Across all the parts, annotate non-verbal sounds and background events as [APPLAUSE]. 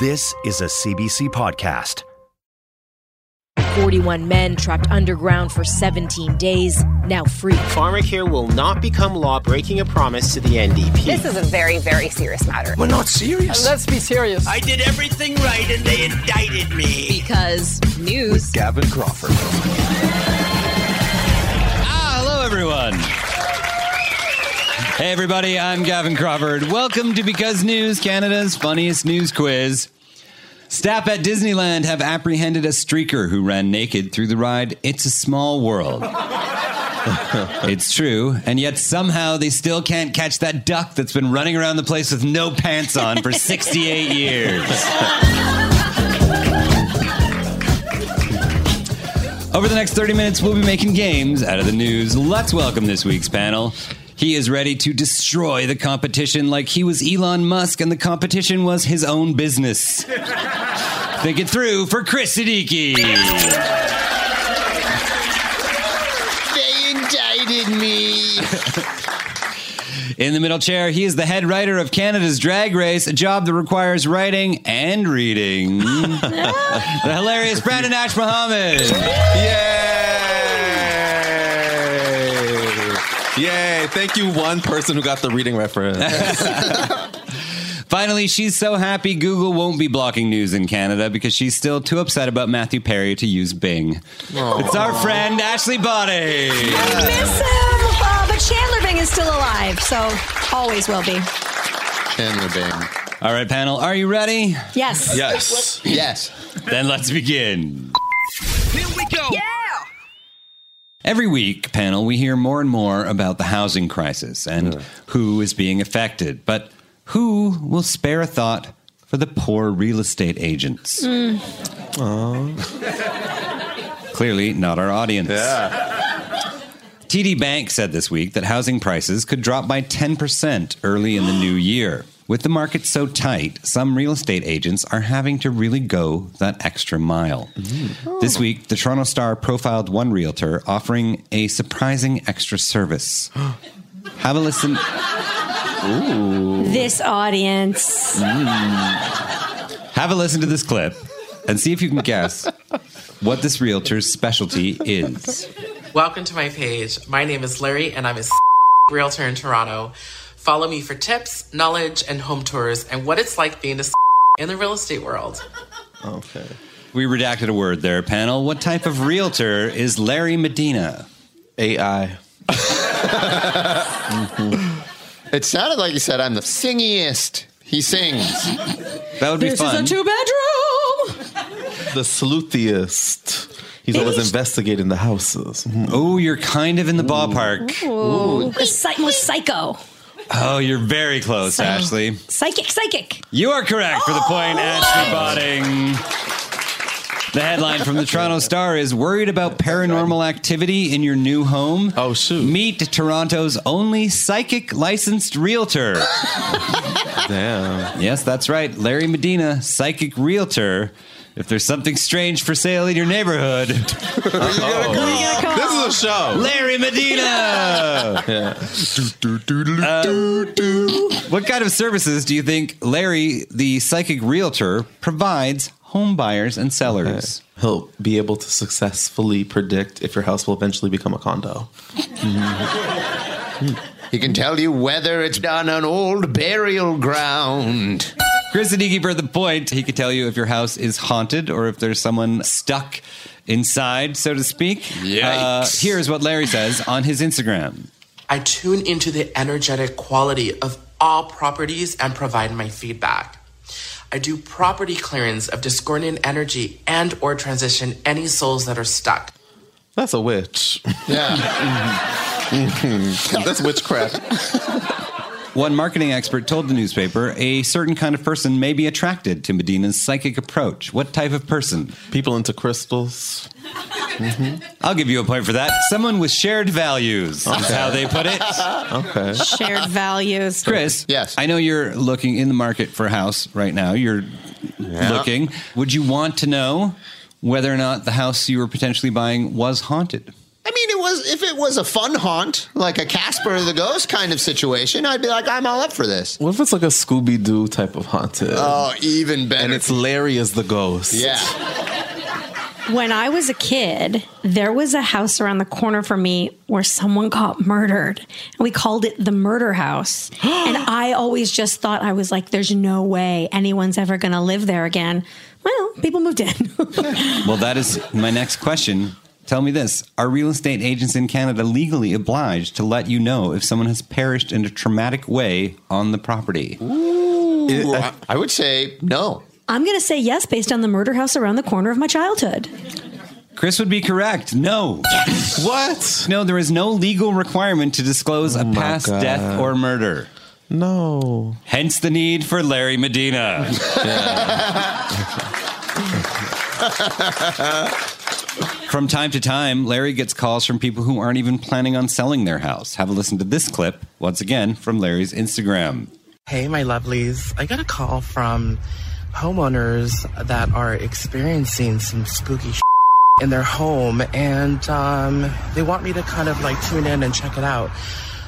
This is a CBC podcast. 41 men trapped underground for 17 days, now free. Pharmacare will not become law, breaking a promise to the NDP. This is a very, very serious matter. We're not serious. let's be serious. I did everything right and they indicted me. Because news. With Gavin Crawford. Ah, hello, everyone. Hey, everybody, I'm Gavin Crawford. Welcome to Because News, Canada's funniest news quiz. Staff at Disneyland have apprehended a streaker who ran naked through the ride It's a Small World. [LAUGHS] it's true, and yet somehow they still can't catch that duck that's been running around the place with no pants on for [LAUGHS] 68 years. Over the next 30 minutes, we'll be making games out of the news. Let's welcome this week's panel. He is ready to destroy the competition like he was Elon Musk and the competition was his own business. [LAUGHS] Think it through for Kris Siddiqi. They indicted me. [LAUGHS] In the middle chair, he is the head writer of Canada's Drag Race, a job that requires writing and reading. [LAUGHS] the hilarious Brandon Ash Mohammed. Yay! Yay! Thank you, one person who got the reading reference. [LAUGHS] Finally, she's so happy Google won't be blocking news in Canada because she's still too upset about Matthew Perry to use Bing. Aww. It's our friend Ashley Botting. I miss him, uh, but Chandler Bing is still alive, so always will be. Chandler Bing. All right, panel, are you ready? Yes. Yes. Yes. Then let's begin. Here we go. Yeah. Every week, panel, we hear more and more about the housing crisis and Yeah. who is being affected. But who will spare a thought for the poor real estate agents? Hmm. [LAUGHS] Clearly, not our audience. Yeah. TD Bank said this week that housing prices could drop by 10% early in the new year. With the market so tight, some real estate agents are having to really go that extra mile. Mm-hmm. This oh. week, the Toronto Star profiled one realtor offering a surprising extra service. [GASPS] Have a listen. This audience. Mm. Have a listen to this clip and see if you can guess [LAUGHS] what this realtor's specialty is. Welcome to my page. My name is Larry, and I'm a realtor in Toronto. Follow me for tips, knowledge, and home tours, and what it's like being a in the real estate world. Okay. We redacted a word there, panel. What type of realtor is Larry Medina? AI. Mm-hmm. It sounded like you said I'm the singiest. He sings. That would be This fun. is a two bedroom. The sleuthiest. He's always investigating the houses. Oh, you're kind of in the ballpark. Ooh. The psych- most psycho. Oh, you're very close, So- Ashley. Psychic, psychic. You are correct for the point, oh! Ashley Botting. The headline from the Toronto [LAUGHS] Star is Worried about paranormal activity in your new home? Oh, shoot. Meet Toronto's only psychic licensed realtor. Damn. yes, that's right. Larry Medina, psychic realtor. If there's something strange for sale in your neighborhood, [LAUGHS] Oh. This is a show. Larry Medina. Yeah. What kind of services do you think Larry, the psychic realtor, provides home buyers and sellers? He'll be able to successfully predict if your house will eventually become a condo. He can tell you whether it's on an old burial ground. Kris Siddiqi for the point. He could tell you if your house is haunted or if there's someone stuck inside, so to speak. Yikes. Uh, here's what Larry says on his Instagram. I tune into the energetic quality of all properties and provide my feedback. I do property clearance of discordant energy and or transition any souls that are stuck. That's a witch. Yeah. [LAUGHS] That's witchcraft. [LAUGHS] one marketing expert told the newspaper a certain kind of person may be attracted to Medina's psychic approach. What type of person? People into crystals. Mm-hmm. I'll give you a point for that. Someone with shared values is how they put it. Okay. Shared values. Kris, Yes. I know you're looking in the market for a house right now. You're looking. Would you want to know whether or not the house you were potentially buying was haunted? I mean, it was if it was a fun haunt, like a Casper the Ghost kind of situation, I'd be like, I'm all up for this. What if it's like a Scooby Doo type of haunted? Oh, even better. and it's Larry as the ghost. yeah. When I was a kid, there was a house around the corner from me where someone got murdered. And we called it the murder house. [GASPS] and I always just thought, I was like, there's no way anyone's ever going to live there again. Well, people moved in. [LAUGHS] Well, that is my next question. Tell me this Are real estate agents in Canada legally obliged to let you know if someone has perished in a traumatic way on the property? Ooh, I, I would say no. I'm going to say yes based on the murder house around the corner of my childhood. Kris would be correct. No. [LAUGHS] What? No, there is no legal requirement to disclose a oh past God. death or murder. No. Hence the need for Larry Medina. [LAUGHS] [LAUGHS] From time to time, Larry gets calls from people who aren't even planning on selling their house. Have a listen to this clip, once again, from Larry's Instagram. Hey, my lovelies. I got a call from homeowners that are experiencing some spooky in their home, and um, they want me to kind of like tune in and check it out.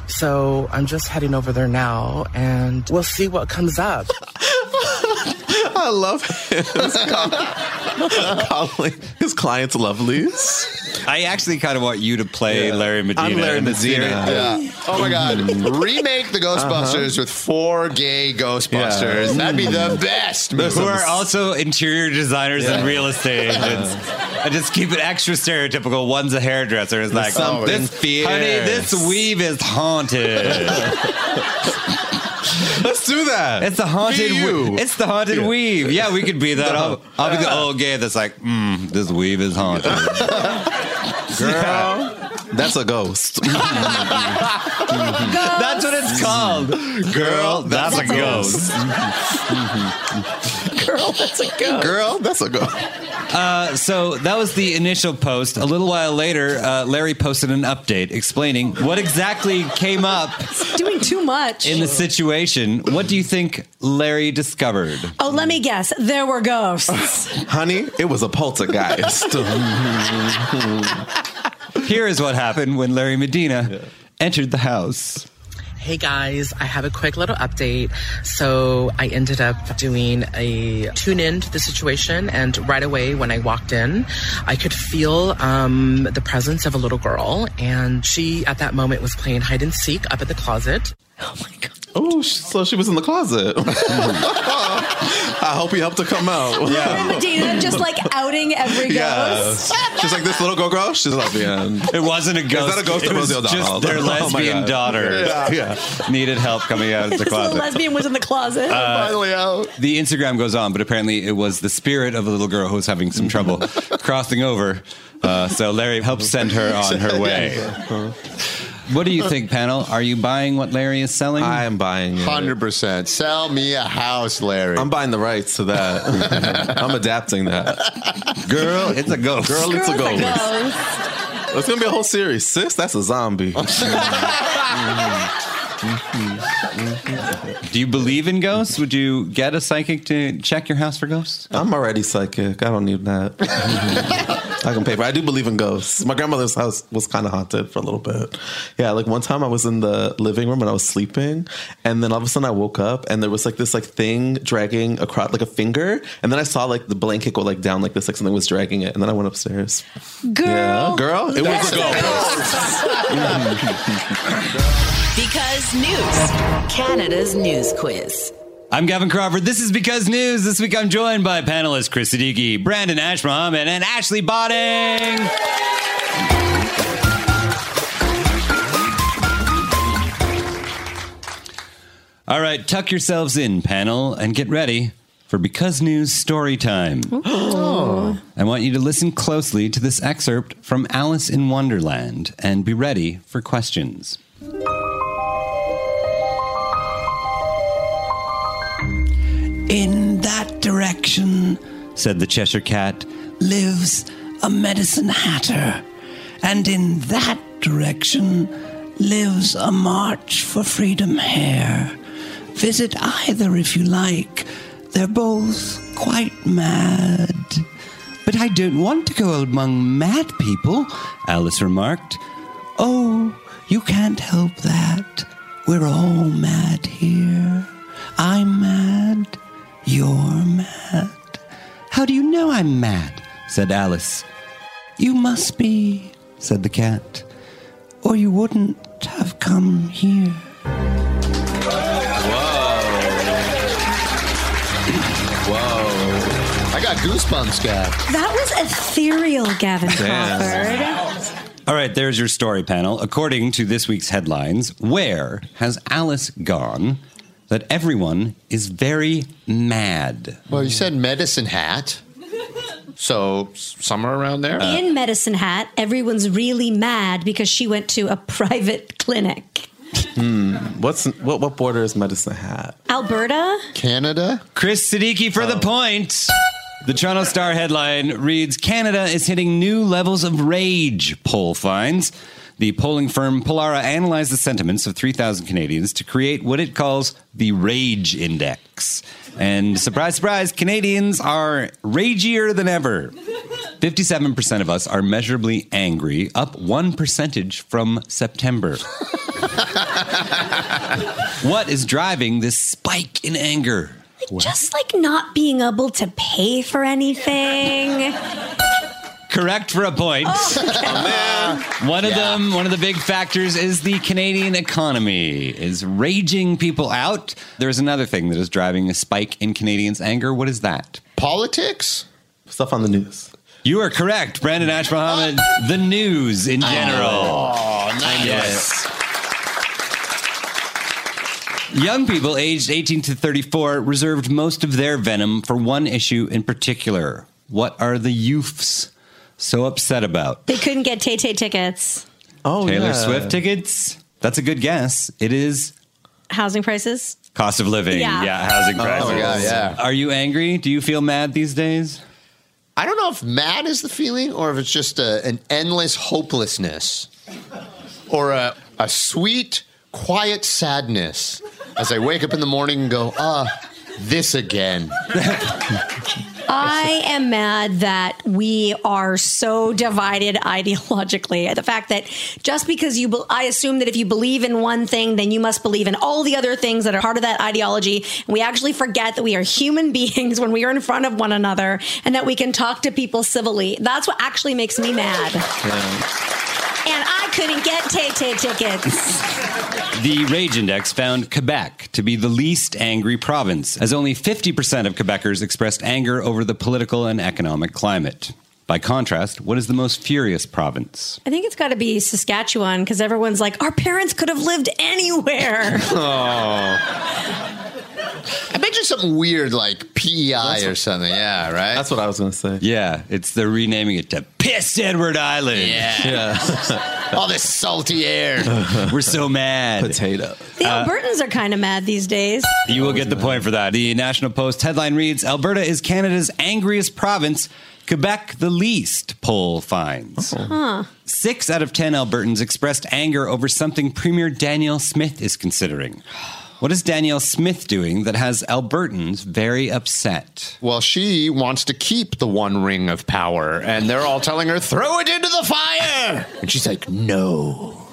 So I'm just heading over there now, and we'll see what comes up. [LAUGHS] I love him. [LAUGHS] [LAUGHS] calling his clients lovelies. I actually kind of want you to play Larry Medina. I'm Larry in Medina. Yeah. Oh my God. [LAUGHS] Remake the Ghostbusters with four gay Ghostbusters. Yeah. That'd be the best movie. Who are also interior designers and real estate agents. I just keep it extra stereotypical. One's a hairdresser. It's like, Something this, fierce. honey, this weave is haunted. [LAUGHS] [LAUGHS] Let's do that. It's the haunted. Be you. it's the haunted weave. Yeah, we could be that. I'll, I'll be the old gay that's like, mm, this weave is haunted. [LAUGHS] Girl, that's a ghost. [LAUGHS] That's what it's called. Girl, that's, a ghost. Girl, that's a ghost. Girl, that's a ghost. Uh, so that was the initial post. A little while later, uh, Larry posted an update explaining what exactly came up Doing too much. in the situation. What do you think Larry discovered? oh, let me guess. There were ghosts. [LAUGHS] Honey, it was a poltergeist. Here is what happened when Larry Medina entered the house. Hey guys, I have a quick little update. So I ended up doing a tune in to the situation, and right away when I walked in, I could feel um, the presence of a little girl, and she at that moment was playing hide and seek up at the closet. Oh, my god. Oh so she was in the closet. [LAUGHS] I hope he helped her come out. Yeah. Medina just like outing every Yeah. ghost. She's like, this little girl girl, she's lesbian. It wasn't a ghost. that a ghost It was Rosie O'Donnell? their [LAUGHS] Oh lesbian God. daughter Yeah. needed help coming out of the [LAUGHS] This little closet. lesbian was in the closet. finally out. The Instagram goes on, but apparently it was the spirit of a little girl who was having some trouble crossing over. Uh, so Larry helped send her on her way. What do you think, panel? Are you buying what Larry is selling? I am buying it. 100%. Sell me a house, Larry. I'm buying the rights to that. [LAUGHS] I'm adapting that. Girl, it's a ghost. Girl, it's a ghost. it's a ghost. It's gonna be a whole series. Sis, that's a zombie. [LAUGHS] Do you believe in ghosts? Would you get a psychic to check your house for ghosts? I'm already psychic. I don't need that. [LAUGHS] I can pay for. it. I do believe in ghosts. My grandmother's house was kind of haunted for a little bit. Yeah, like one time I was in the living room and I was sleeping, and then all of a sudden I woke up and there was like this like thing dragging across like a finger, and then I saw like the blanket go like down like this, like something was dragging it, and then I went upstairs. Girl. Yeah, girl, it was a ghost. [LAUGHS] Because News, Canada's news quiz. I'm Gavin Crawford. This is Because News. This week I'm joined by panelists Kris Siddiqi, Brandon Ash Mohammed, and Ashley Botting. All right, tuck yourselves in, panel, and get ready for Because News story time. [GASPS] Oh. I want you to listen closely to this excerpt from Alice in Wonderland and be ready for questions. In that direction, said the Cheshire Cat, lives a medicine hatter. And in that direction lives a March for Freedom hare. Visit either if you like. They're both quite mad. But I don't want to go among mad people, Alice remarked. Oh, you can't help that. We're all mad here. I'm mad. You're mad. How do you know I'm mad? said Alice. You must be, said the cat, or you wouldn't have come here. Whoa. Whoa. I got goosebumps, guy. That was ethereal, Gavin Crawford. All right, there's your story panel. According to this week's headlines, where has Alice gone that everyone is very mad? Well, you said medicine hat. So somewhere around there. In Medicine Hat, everyone's really mad because she went to a [LAUGHS] private clinic. Hmm. What's what? What border is Medicine Hat? Alberta? Canada? Kris Siddiqi for the point. The Toronto Star headline reads Canada is hitting new levels of rage, poll finds. The polling firm Pollara analyzed the sentiments of 3,000 Canadians to create what it calls the Rage Index. And surprise, surprise, Canadians are ragier than ever. 57% of us are measurably angry, up one percentage from September. [LAUGHS] what is driving this spike in anger? Just like not being able to pay for anything. [LAUGHS] Correct for a point. Oh, one of them, one of the big factors is the Canadian economy is raging people out. There's another thing that is driving a spike in Canadians' anger. What is that? Politics? Stuff on the news. You are correct, Brandon Ash Mohammed. Ah. The news in oh, general. Oh, nice. Yes. Young people aged 18 to 34 reserved most of their venom for one issue in particular. What are the youths so upset about? They couldn't get Tay Tay tickets. Oh, Taylor yeah. Swift tickets? That's a good guess. It is Housing prices? cost of living. Yeah. housing Oh, prices. yeah, yeah. Are you angry? Do you feel mad these days? I don't know if mad is the feeling or if it's just a, an endless hopelessness or a, a sweet, quiet sadness as I wake up in the morning and go, ah, this again. [LAUGHS] I am mad that we are so divided ideologically. The fact that just because you, be- I assume that if you believe in one thing, then you must believe in all the other things that are part of that ideology. And we actually forget that we are human [LAUGHS] beings when we are in front of one another and that we can talk to people civilly. That's what actually makes me mad. And I couldn't get Tay Tay tickets. The Rage Index found Quebec to be the least angry province, as only 50% of Quebecers expressed anger over the political and economic climate. By contrast, what is the most furious province? I think it's got to be Saskatchewan because everyone's like, our parents could have lived anywhere. [LAUGHS] Oh. I bet you something weird like PEI or something. Yeah, right? That's what I was going to say. Yeah, it's they're renaming it to Piss Edward Island. Yeah. [LAUGHS] All this salty air. [LAUGHS] We're so mad. Potato. The uh, Albertans are kind of mad these days. You will get the point for that. The National Post headline reads Alberta is Canada's angriest province, Quebec the least, poll finds. Oh. Huh. Six out of 10 Albertans expressed anger over something Premier Danielle Smith is considering. What is Danielle Smith doing that has Albertans very upset? Well, she wants to keep the one ring of power, and they're all telling her, throw it into the fire. And she's like, no.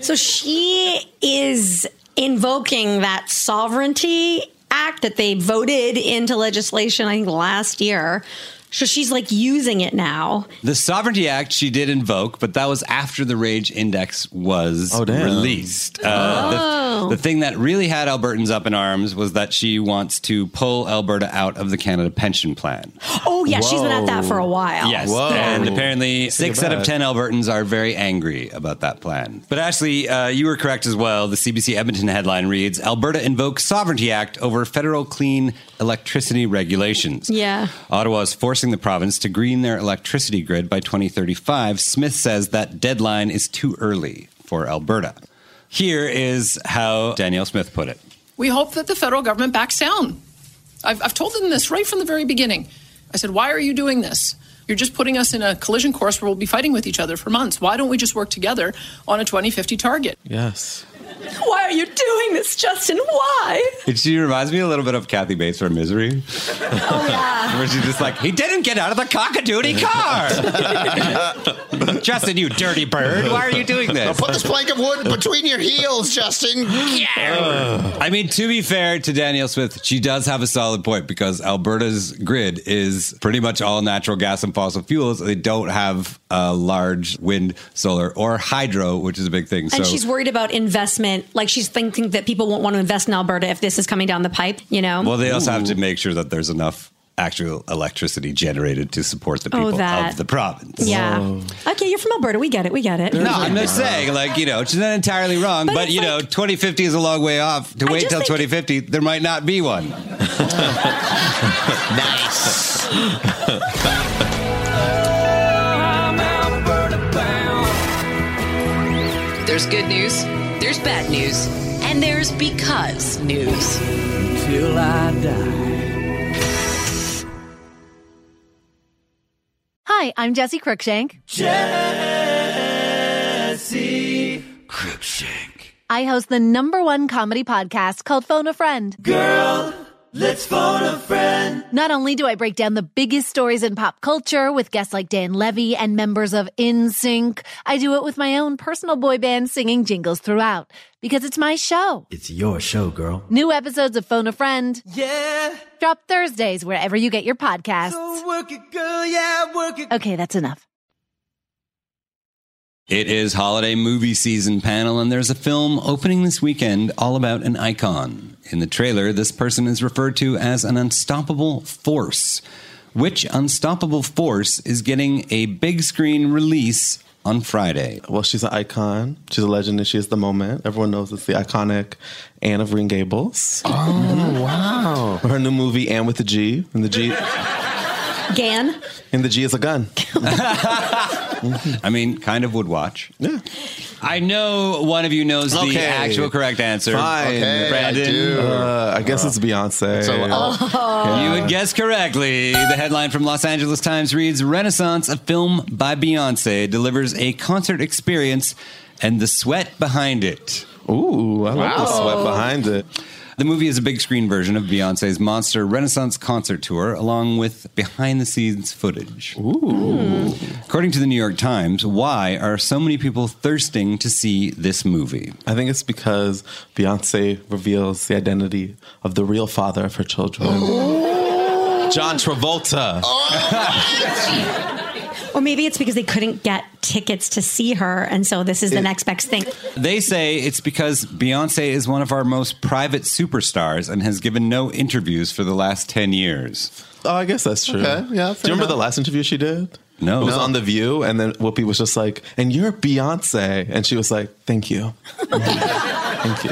So she is invoking that sovereignty act that they voted into legislation, I think, last year. So she's like using it now. The Sovereignty Act she did invoke, but that was after the Rage Index was Oh, released. Uh, the, the thing that really had Albertans up in arms was that she wants to pull Alberta out of the Canada Pension Plan. Oh, yeah, she's been at that for a while. Yes, Whoa. and apparently six out of ten Albertans are very angry about that plan. But Ashley, uh, you were correct as well. The CBC Edmonton headline reads: Alberta invokes Sovereignty Act over federal clean electricity regulations. Yeah. Ottawa is forcing the province to green their electricity grid by 2035. Smith says that deadline is too early for Alberta. Here is how Danielle Smith put it. We hope that the federal government backs down. I've, I've told them this right from the very beginning. I said, Why are you doing this? You're just putting us in a collision course where we'll be fighting with each other for months. Why don't we just work together on a 2050 target? Yes. Why are you doing this, Justin? Why? She reminds me a little bit of Kathy Bates from Misery. Oh, yeah. Where she's just like, he didn't get out of the cockadoodie car. [LAUGHS] Justin, you dirty bird. Why are you doing Now this? put this plank of wood between your heels, Justin. Yeah. [SIGHS] I mean, to be fair to Danielle Smith, she does have a solid point because Alberta's grid is pretty much all natural gas and fossil fuels. They don't have a large wind, solar, or hydro, which is a big thing. And so she's worried about investment. Like she's thinking that people won't want to invest in Alberta if this is coming down the pipe, you know? Well, they also have to make sure that there's enough actual electricity generated to support the Oh, people that. of the province. yeah. Okay, you're from Alberta. We get it. We get it. No, I'm just saying, like, you know, she's not entirely wrong, But but, it's you know, 2050 is a long way off. To I wait just till think- 2050, there might not be one. [LAUGHS] Nice. There's good news, there's bad news, and there's because news. Till I die. Hi, I'm Jesse Cruikshank. Jesse Cruikshank. I host the number one comedy podcast called Phone a Friend. Girl, let's phone a friend. Not only do I break down the biggest stories in pop culture with guests like Dan Levy and members of NSYNC, I do it with my own personal boy band singing jingles throughout because it's my show. It's your show, girl. New episodes of Phone a Friend Yeah. drop Thursdays wherever you get your podcasts. So work it, girl. Yeah, work it. Okay, that's enough. It is holiday movie season panel, and there's a film opening this weekend all about an icon. In the trailer, this person is referred to as an unstoppable force. Which unstoppable force is getting a big screen release on Friday? Well, she's an icon. She's a legend, and she is the moment. Everyone knows it's the iconic Anne of Green Gables. Oh, wow. Her new movie, Anne with the G, and the G, Gan? and the G is a gun. [LAUGHS] [LAUGHS] I mean, kind of would watch. Yeah. I know one of you knows the Okay. actual correct answer. Fine. Okay, I Brandon. do. Uh, I guess it's Beyonce. So, uh, You would guess correctly. The headline from Los Angeles Times reads Renaissance, a film by Beyonce, delivers a concert experience and the sweat behind it. Ooh, I like the sweat behind it. The movie is a big screen version of Beyonce's Monster Renaissance concert tour, along with behind the scenes footage. Ooh. According to the New York Times, why are so many people thirsting to see this movie? I think it's because Beyonce reveals the identity of the real father of her children. John Travolta. Oh, Or maybe it's because they couldn't get tickets to see her, and so this is the next best thing. They say it's because Beyonce is one of our most private superstars and has given no interviews for the last 10 years. Oh, I guess that's true. Okay, yeah, Do you remember enough. the last interview she did? No. It was No. on The View, and then Whoopi was just like, and you're Beyonce. And she was like, thank you. [LAUGHS] thank you.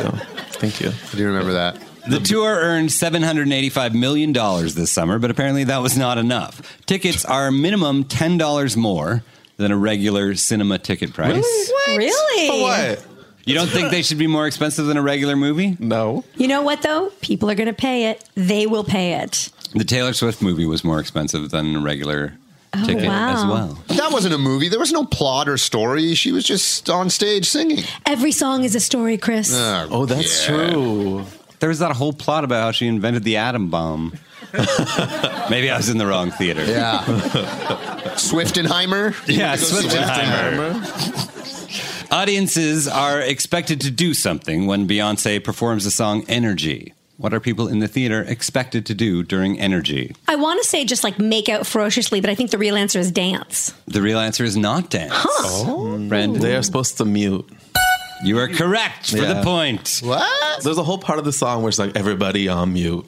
Thank you. I do you remember that. The tour earned $785 million this summer, but apparently that was not enough. Tickets are minimum $10 more than a regular cinema ticket price. Really? For what? You don't think they should be more expensive than a regular movie? No. You know what, though? People are going to pay it. They will pay it. The Taylor Swift movie was more expensive than a regular oh, ticket wow. as well. That wasn't a movie. There was no plot or story. She was just on stage singing. Every song is a story, Kris. Oh, oh that's true. There was that whole plot about how she invented the atom bomb. [LAUGHS] Maybe I was in the wrong theater. Yeah. Swiftenheimer? Yeah, Go Swiftenheimer. Audiences are expected to do something when Beyonce performs the song Energy. What are people in the theater expected to do during Energy? I want to say just like make out ferociously, but I think the real answer is dance. The real answer is not dance. Huh. Oh. Brandon, They are supposed to mute. You are correct for the Yeah. point. What? There's a whole part of the song where it's like everybody on mute.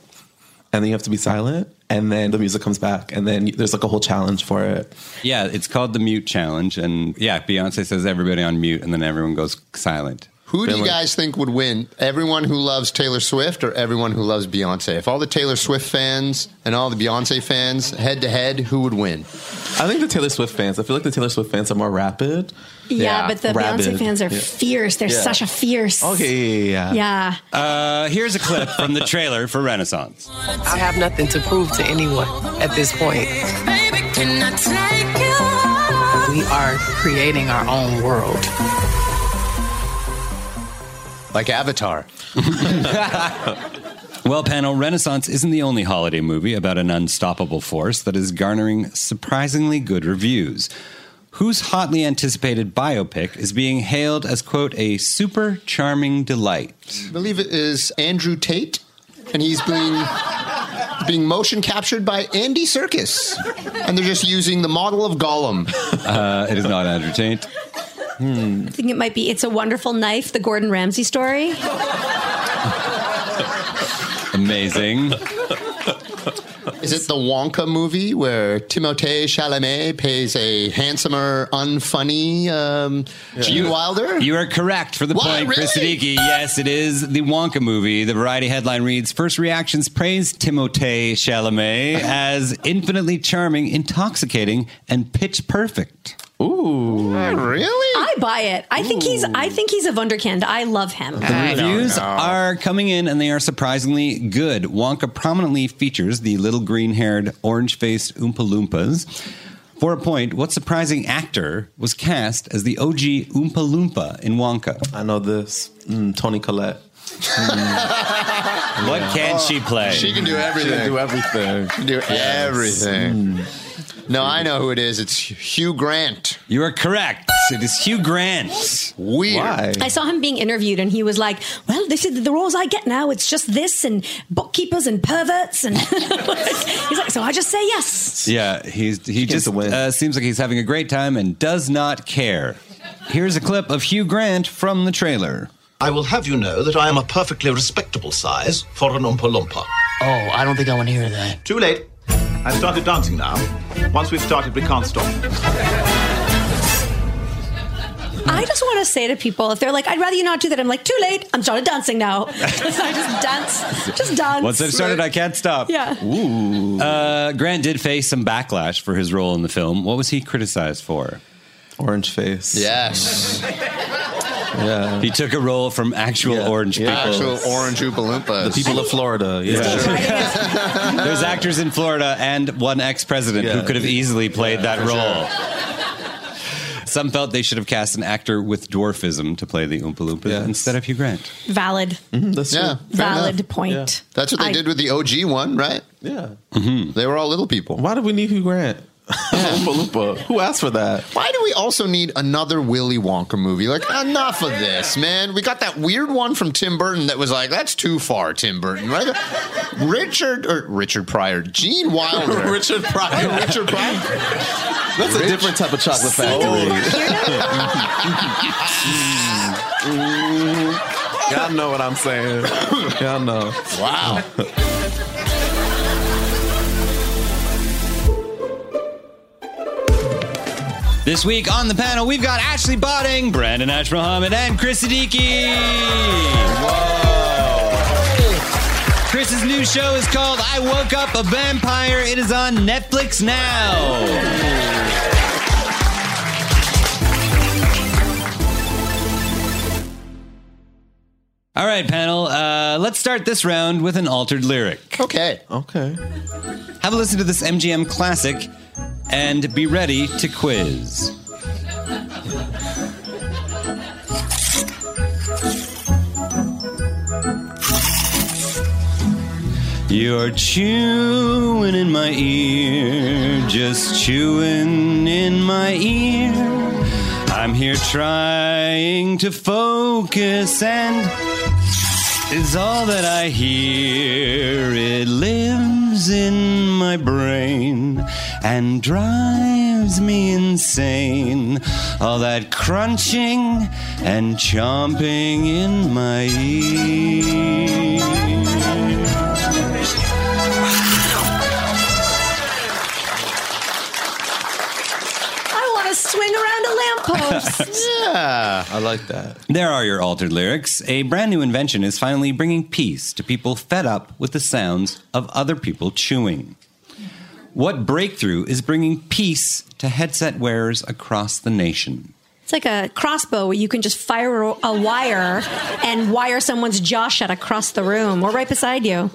And then you have to be silent. And then the music comes back. And then there's like a whole challenge for it. Yeah, it's called the Mute Challenge. And yeah, Beyonce says everybody on mute, and then everyone goes silent. Who do you guys think would win? Everyone who loves Taylor Swift or everyone who loves Beyonce? If all the Taylor Swift fans and all the Beyonce fans head to head, who would win? I think the Taylor Swift fans. I feel like the Taylor Swift fans are more rapid. Yeah, but the Rabid. Beyonce fans are Yeah. fierce. They're Yeah. such a fierce. Okay, yeah, yeah. Yeah. Uh, here's a clip from the trailer for Renaissance. I have nothing to prove to anyone at this point. We are creating our own world. Like Avatar. [LAUGHS] Well, panel, Renaissance isn't the only holiday movie about an unstoppable force that is garnering surprisingly good reviews. Whose hotly anticipated biopic is being hailed as, quote, a super charming delight? I believe it is Andrew Tate, and he's being being motion captured by Andy Serkis, and they're just using the model of Gollum. Uh, it is not Andrew Tate. I think it might be It's a Wonderful Knife, the Gordon Ramsay story. Amazing. Is it the Wonka movie where Timothée Chalamet pays a handsomer, unfunny um, Gene Wilder? You are correct for the What, point, Kris really? Siddiqi. Yes, it is the Wonka movie. The Variety headline reads First reactions praise Timothée Chalamet as infinitely charming, intoxicating, and pitch perfect. Ooh. really? I buy it. I think he's I think he's a wunderkind. I love him. The reviews are coming in and they are surprisingly good. Wonka prominently features the little green haired, orange faced Oompa Loompas. For a point, what surprising actor was cast as the OG Oompa Loompa in Wonka? I know this. Mm, Toni Collette. [LAUGHS] What can she play? She can do everything. She can do everything. She can do everything. No, I know who it is. It's Hugh Grant. You are correct. It is Hugh Grant. Weird. Why? I saw him being interviewed and he was like, Well, this is the roles I get now. It's just this and bookkeepers and perverts and [LAUGHS] he's like, So I just say yes. Yeah, he's he gets just to win. uh, seems like he's having a great time and does not care. Here's a clip of Hugh Grant from the trailer. I will have you know that I am a perfectly respectable size for an Oompa Loompa. Oh, I don't think I want to hear that. Too late. I've started dancing now. Once we've started, we can't stop. I just want to say to people, if they're like, I'd rather you not do that, I'm like, too late. I'm started dancing now. so [LAUGHS] I just dance. Just dance. Once I've started, I can't stop. Yeah. Ooh. Uh, Grant did face some backlash for his role in the film. What was he criticized for? Orange face. Yes. [LAUGHS] Yeah. He took a role from actual Yeah. orange Yeah. people. Actual orange Oompa Loompas. The people of Florida. Yeah. [LAUGHS] There's actors in Florida and one ex-president who could have easily played that for role. Some felt they should have cast an actor with dwarfism to play the Oompa Loompas Yes. instead of Hugh Grant. Valid. Mm-hmm, that's Yeah. true. Valid enough. point. That's what they I- did with the OG one, right? Yeah. Mm-hmm. They were all little people. Why do we need Hugh Grant? Oompa Loompa. Who asked for that? Why do we also need another Willy Wonka movie? Like, uh, enough of this, man. We got that weird one from Tim Burton that was like, that's too far, Tim Burton, right? Richard, or Richard Pryor, Gene Wilder. [LAUGHS] Richard Pryor. [LAUGHS] Richard Pryor. That's a different type of chocolate factory. [LAUGHS] Y'all know what I'm saying. Y'all know. Wow. This week on the panel, we've got Ashley Botting, Brandon Ash Mohammed, and Kris Siddiqi. Kris's new show is called I Woke Up a Vampire. It is on Netflix now. All right, panel. Uh, let's start this round with an altered lyric. Okay. Okay. Have a listen to this MGM classic and be ready to quiz. You're chewing in my ear, just chewing in my ear. I'm here trying to focus and is all that I hear. It lives in my brain and drives me insane. All that crunching and chomping in my ear. I want to swing around a post. [LAUGHS] Yeah. I like that. There are your altered lyrics. A brand new invention is finally bringing peace to people fed up with the sounds of other people chewing. What breakthrough is bringing peace to headset wearers across the nation? It's like a crossbow where you can just fire a a wire and wire someone's jaw shut across the room or right beside you.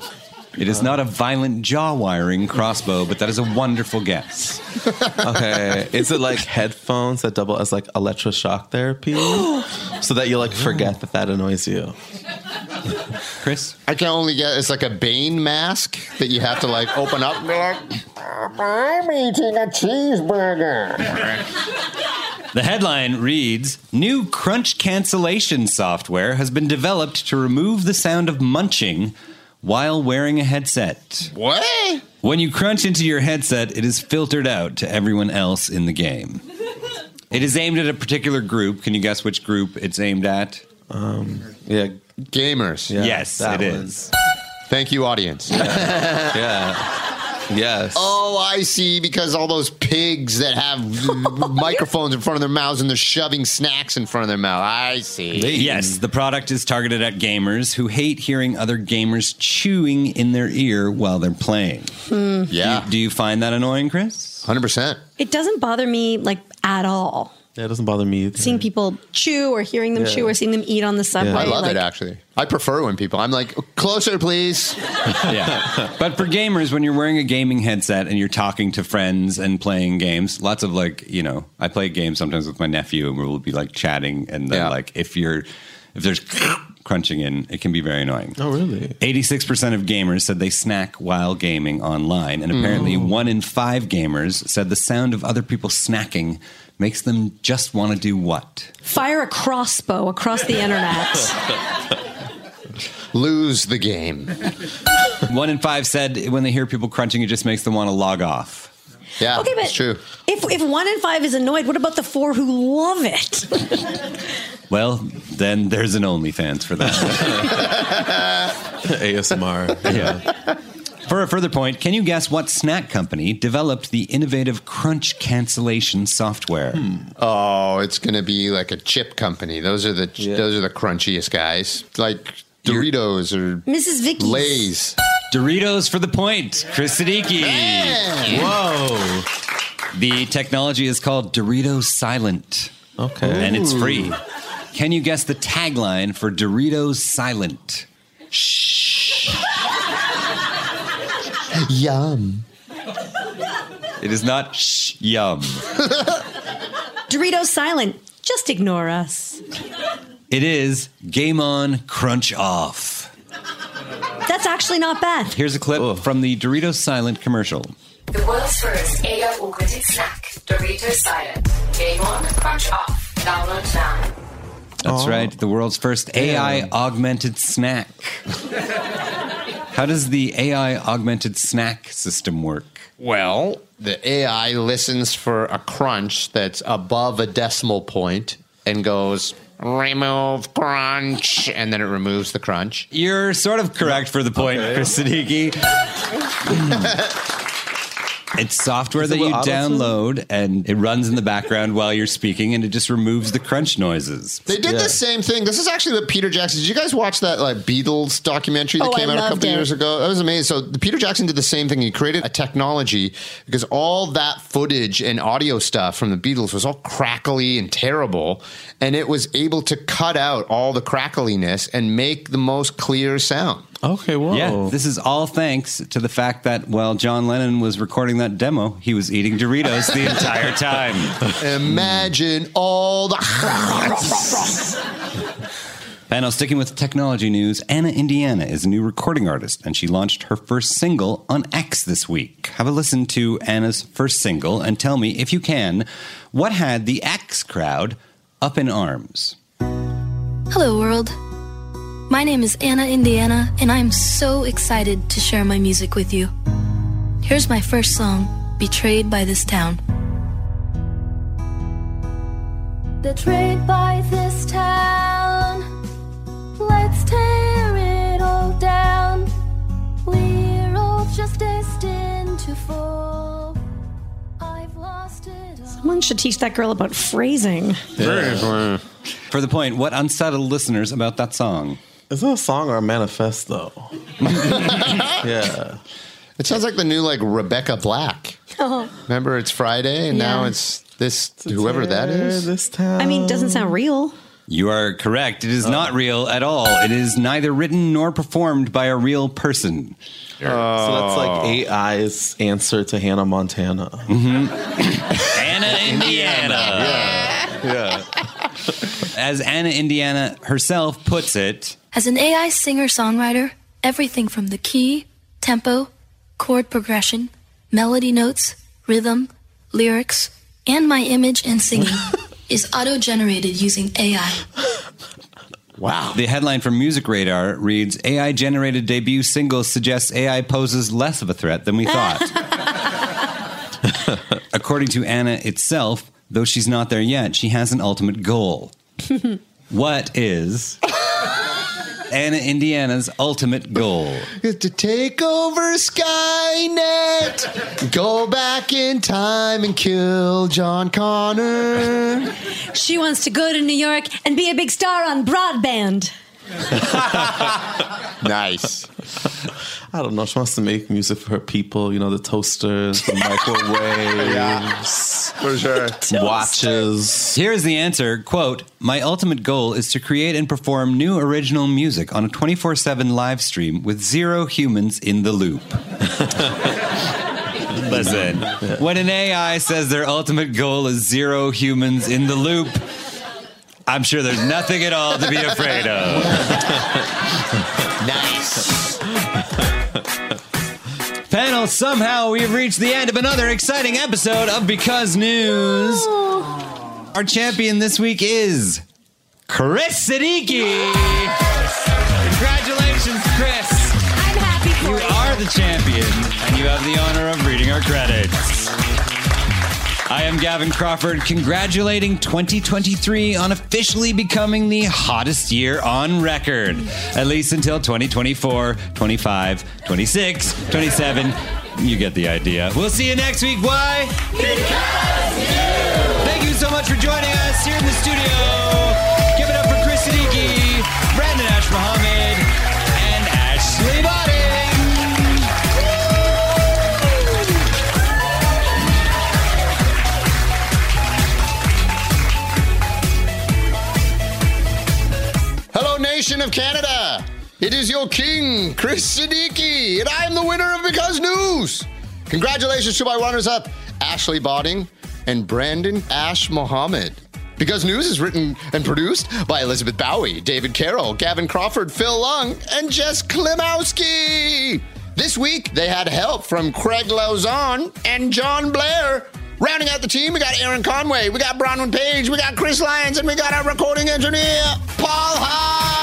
It is not a violent jaw wiring crossbow, but that is a wonderful guess. Okay, is it like headphones that double as like electroshock therapy, [GASPS] so that you like forget that that annoys you? Kris, I can only get it's like a Bane mask that you have to like open up. and be like, I'm eating a cheeseburger. The headline reads New crunch cancellation software has been developed to remove the sound of munching while wearing a headset. What? When you crunch into your headset, it is filtered out to everyone else in the game. It is aimed at a particular group. Can you guess which group it's aimed at? Um, yeah, Gamers. yes, that it one. is. Thank you, audience. [LAUGHS] yeah, yes. Oh, I see. Because all those pigs that have [LAUGHS] microphones in front of their mouths and they're shoving snacks in front of their mouth. I see. Yes, the product is targeted at gamers who hate hearing other gamers chewing in their ear while they're playing. Hmm. Yeah. Do you find that annoying, Kris? 100%. It doesn't bother me like at all. Yeah, it doesn't bother me. Either. Seeing people chew or hearing them Yeah. chew or seeing them eat on the subway. I love like, it, actually. I prefer when people, I'm like, closer, please. [LAUGHS] yeah. But for gamers, when you're wearing a gaming headset and you're talking to friends and playing games, lots of like, you know, I play games sometimes with my nephew and we'll be like chatting. And then, Yeah. like, if you're, if there's crunching in, it can be very annoying. Oh, really? 86% of gamers said they snack while gaming online. And apparently, mm. one in five gamers said the sound of other people snacking makes them just want to do what? Fire a crossbow across the internet. [LAUGHS] Lose the game. One in five said when they hear people crunching, it just makes them want to log off. Yeah, Okay, but- it's true. if if one in five is annoyed, what about the four who love it? [LAUGHS] Well, then there's an OnlyFans for that. [LAUGHS] ASMR. yeah. For a further point, can you guess what snack company developed the innovative crunch cancellation software? Hmm. Oh, it's going to be like a chip company. Those are the those are the crunchiest guys. Like Doritos or Mrs. Vicky. Lay's. Doritos for the point. Kris Siddiqi. Whoa. The technology is called Doritos Silent. Okay. And it's free. Can you guess the tagline for Doritos Silent? Shh. Yum. It is not shh yum. [LAUGHS] Doritos silent. Just ignore us. It is game on, crunch off. That's actually not bad. Here's a clip oh. from the Doritos Silent commercial. The world's first AI augmented snack, Doritos Silent. Game on, crunch off. Download now. That's Oh. right, the world's first AI augmented snack. [LAUGHS] How does the AI augmented snack system work? Well, the AI listens for a crunch that's above a decimal point and goes remove crunch, and then it removes the crunch. You're sort of correct for the point, Kris Siddiqi. [LAUGHS] It's software that it you auto-tune? download and it runs in the background while you're speaking and it just removes the crunch noises. They did the same thing. This is actually what Peter Jackson. Did you guys watch that like Beatles documentary that Oh, I came out a loved couple it. years ago? That was amazing. So the Peter Jackson did the same thing. He created a technology because all that footage and audio stuff from the Beatles was all crackly and terrible, and it was able to cut out all the crackliness and make the most clear sound. Okay, well, Yeah, this is all thanks to the fact that while John Lennon was recording that demo, he was eating Doritos the entire [LAUGHS] time. Imagine all the. And now, sticking with technology news, Anna Indiana is a new recording artist, and she launched her first single on X this week. Have a listen to Anna's first single and tell me, if you can, what had the X crowd up in arms? Hello, world. My name is Anna Indiana, and I'm so excited to share my music with you. Here's my first song, Betrayed by This Town. Betrayed by this town. Let's tear it all down. We're all just destined to fall. I've lost it all. Someone should teach that girl about phrasing. For the point, what unsettled listeners about that song? Is that a song or a manifesto? [LAUGHS] yeah. It sounds like the new like Rebecca Black. Oh. Remember, it's Friday, and now it's this whoever that is. This town. I mean, it doesn't sound real. You are correct. It is not oh. real at all. It is neither written nor performed by a real person. So that's like AI's answer to Hannah Montana. Mm-hmm. [LAUGHS] Hannah Indiana. Yeah. As Anna Indiana herself puts it, As an AI singer songwriter, everything from the key, tempo, chord progression, melody notes, rhythm, lyrics, and my image and singing [LAUGHS] is auto generated using AI. Wow. the headline from Music Radar reads AI generated debut single suggests AI poses less of a threat than we thought. [LAUGHS] [LAUGHS] According to Anna itself, though she's not there yet, she has an ultimate goal. [LAUGHS] what is Anna Indiana's ultimate goal? Is to take over Skynet, go back in time and kill John Connor. She wants to go to New York and be a big star on broadband. [LAUGHS] Nice. I don't know. She wants to make music for her people. You know, the toasters, the microwaves, [LAUGHS] for sure. watches. Here's the answer quote my ultimate goal is to create and perform new original music on a 24-7 live stream with zero humans in the loop [LAUGHS] listen when an ai says their ultimate goal is zero humans in the loop i'm sure there's nothing at all to be afraid of Nice. panel somehow we have reached the end of another exciting episode of because news oh. our champion this week is Kris Siddiqi. Congratulations, Kris. I'm happy for You You are the champion, and you have the honor of reading our credits. I am Gavin Crawford, congratulating 2023 on officially becoming the hottest year on record. At least until 2024, 25, 26, 27. You get the idea. We'll see you next week. Why? Because you! Thank you so much for joining us here in the studio. Give it up for Kris Siddiqi, Brandon Ash Mohammed, Canada. It is your king, Kris Siddiqi, and I am the winner of Because News. Congratulations to my runners-up, Ashley Botting and Brandon Ash Mohammed. Because News is written and produced by Elizabeth Bowie, David Carroll, Gavin Crawford, Phil Lung, and Jess Klimowski. This week, they had help from Craig Lauzon and John Blair. Rounding out the team, we got Aaron Conway, we got Bronwyn Page, we got Chris Lyons, and we got our recording engineer, Paul Hodge.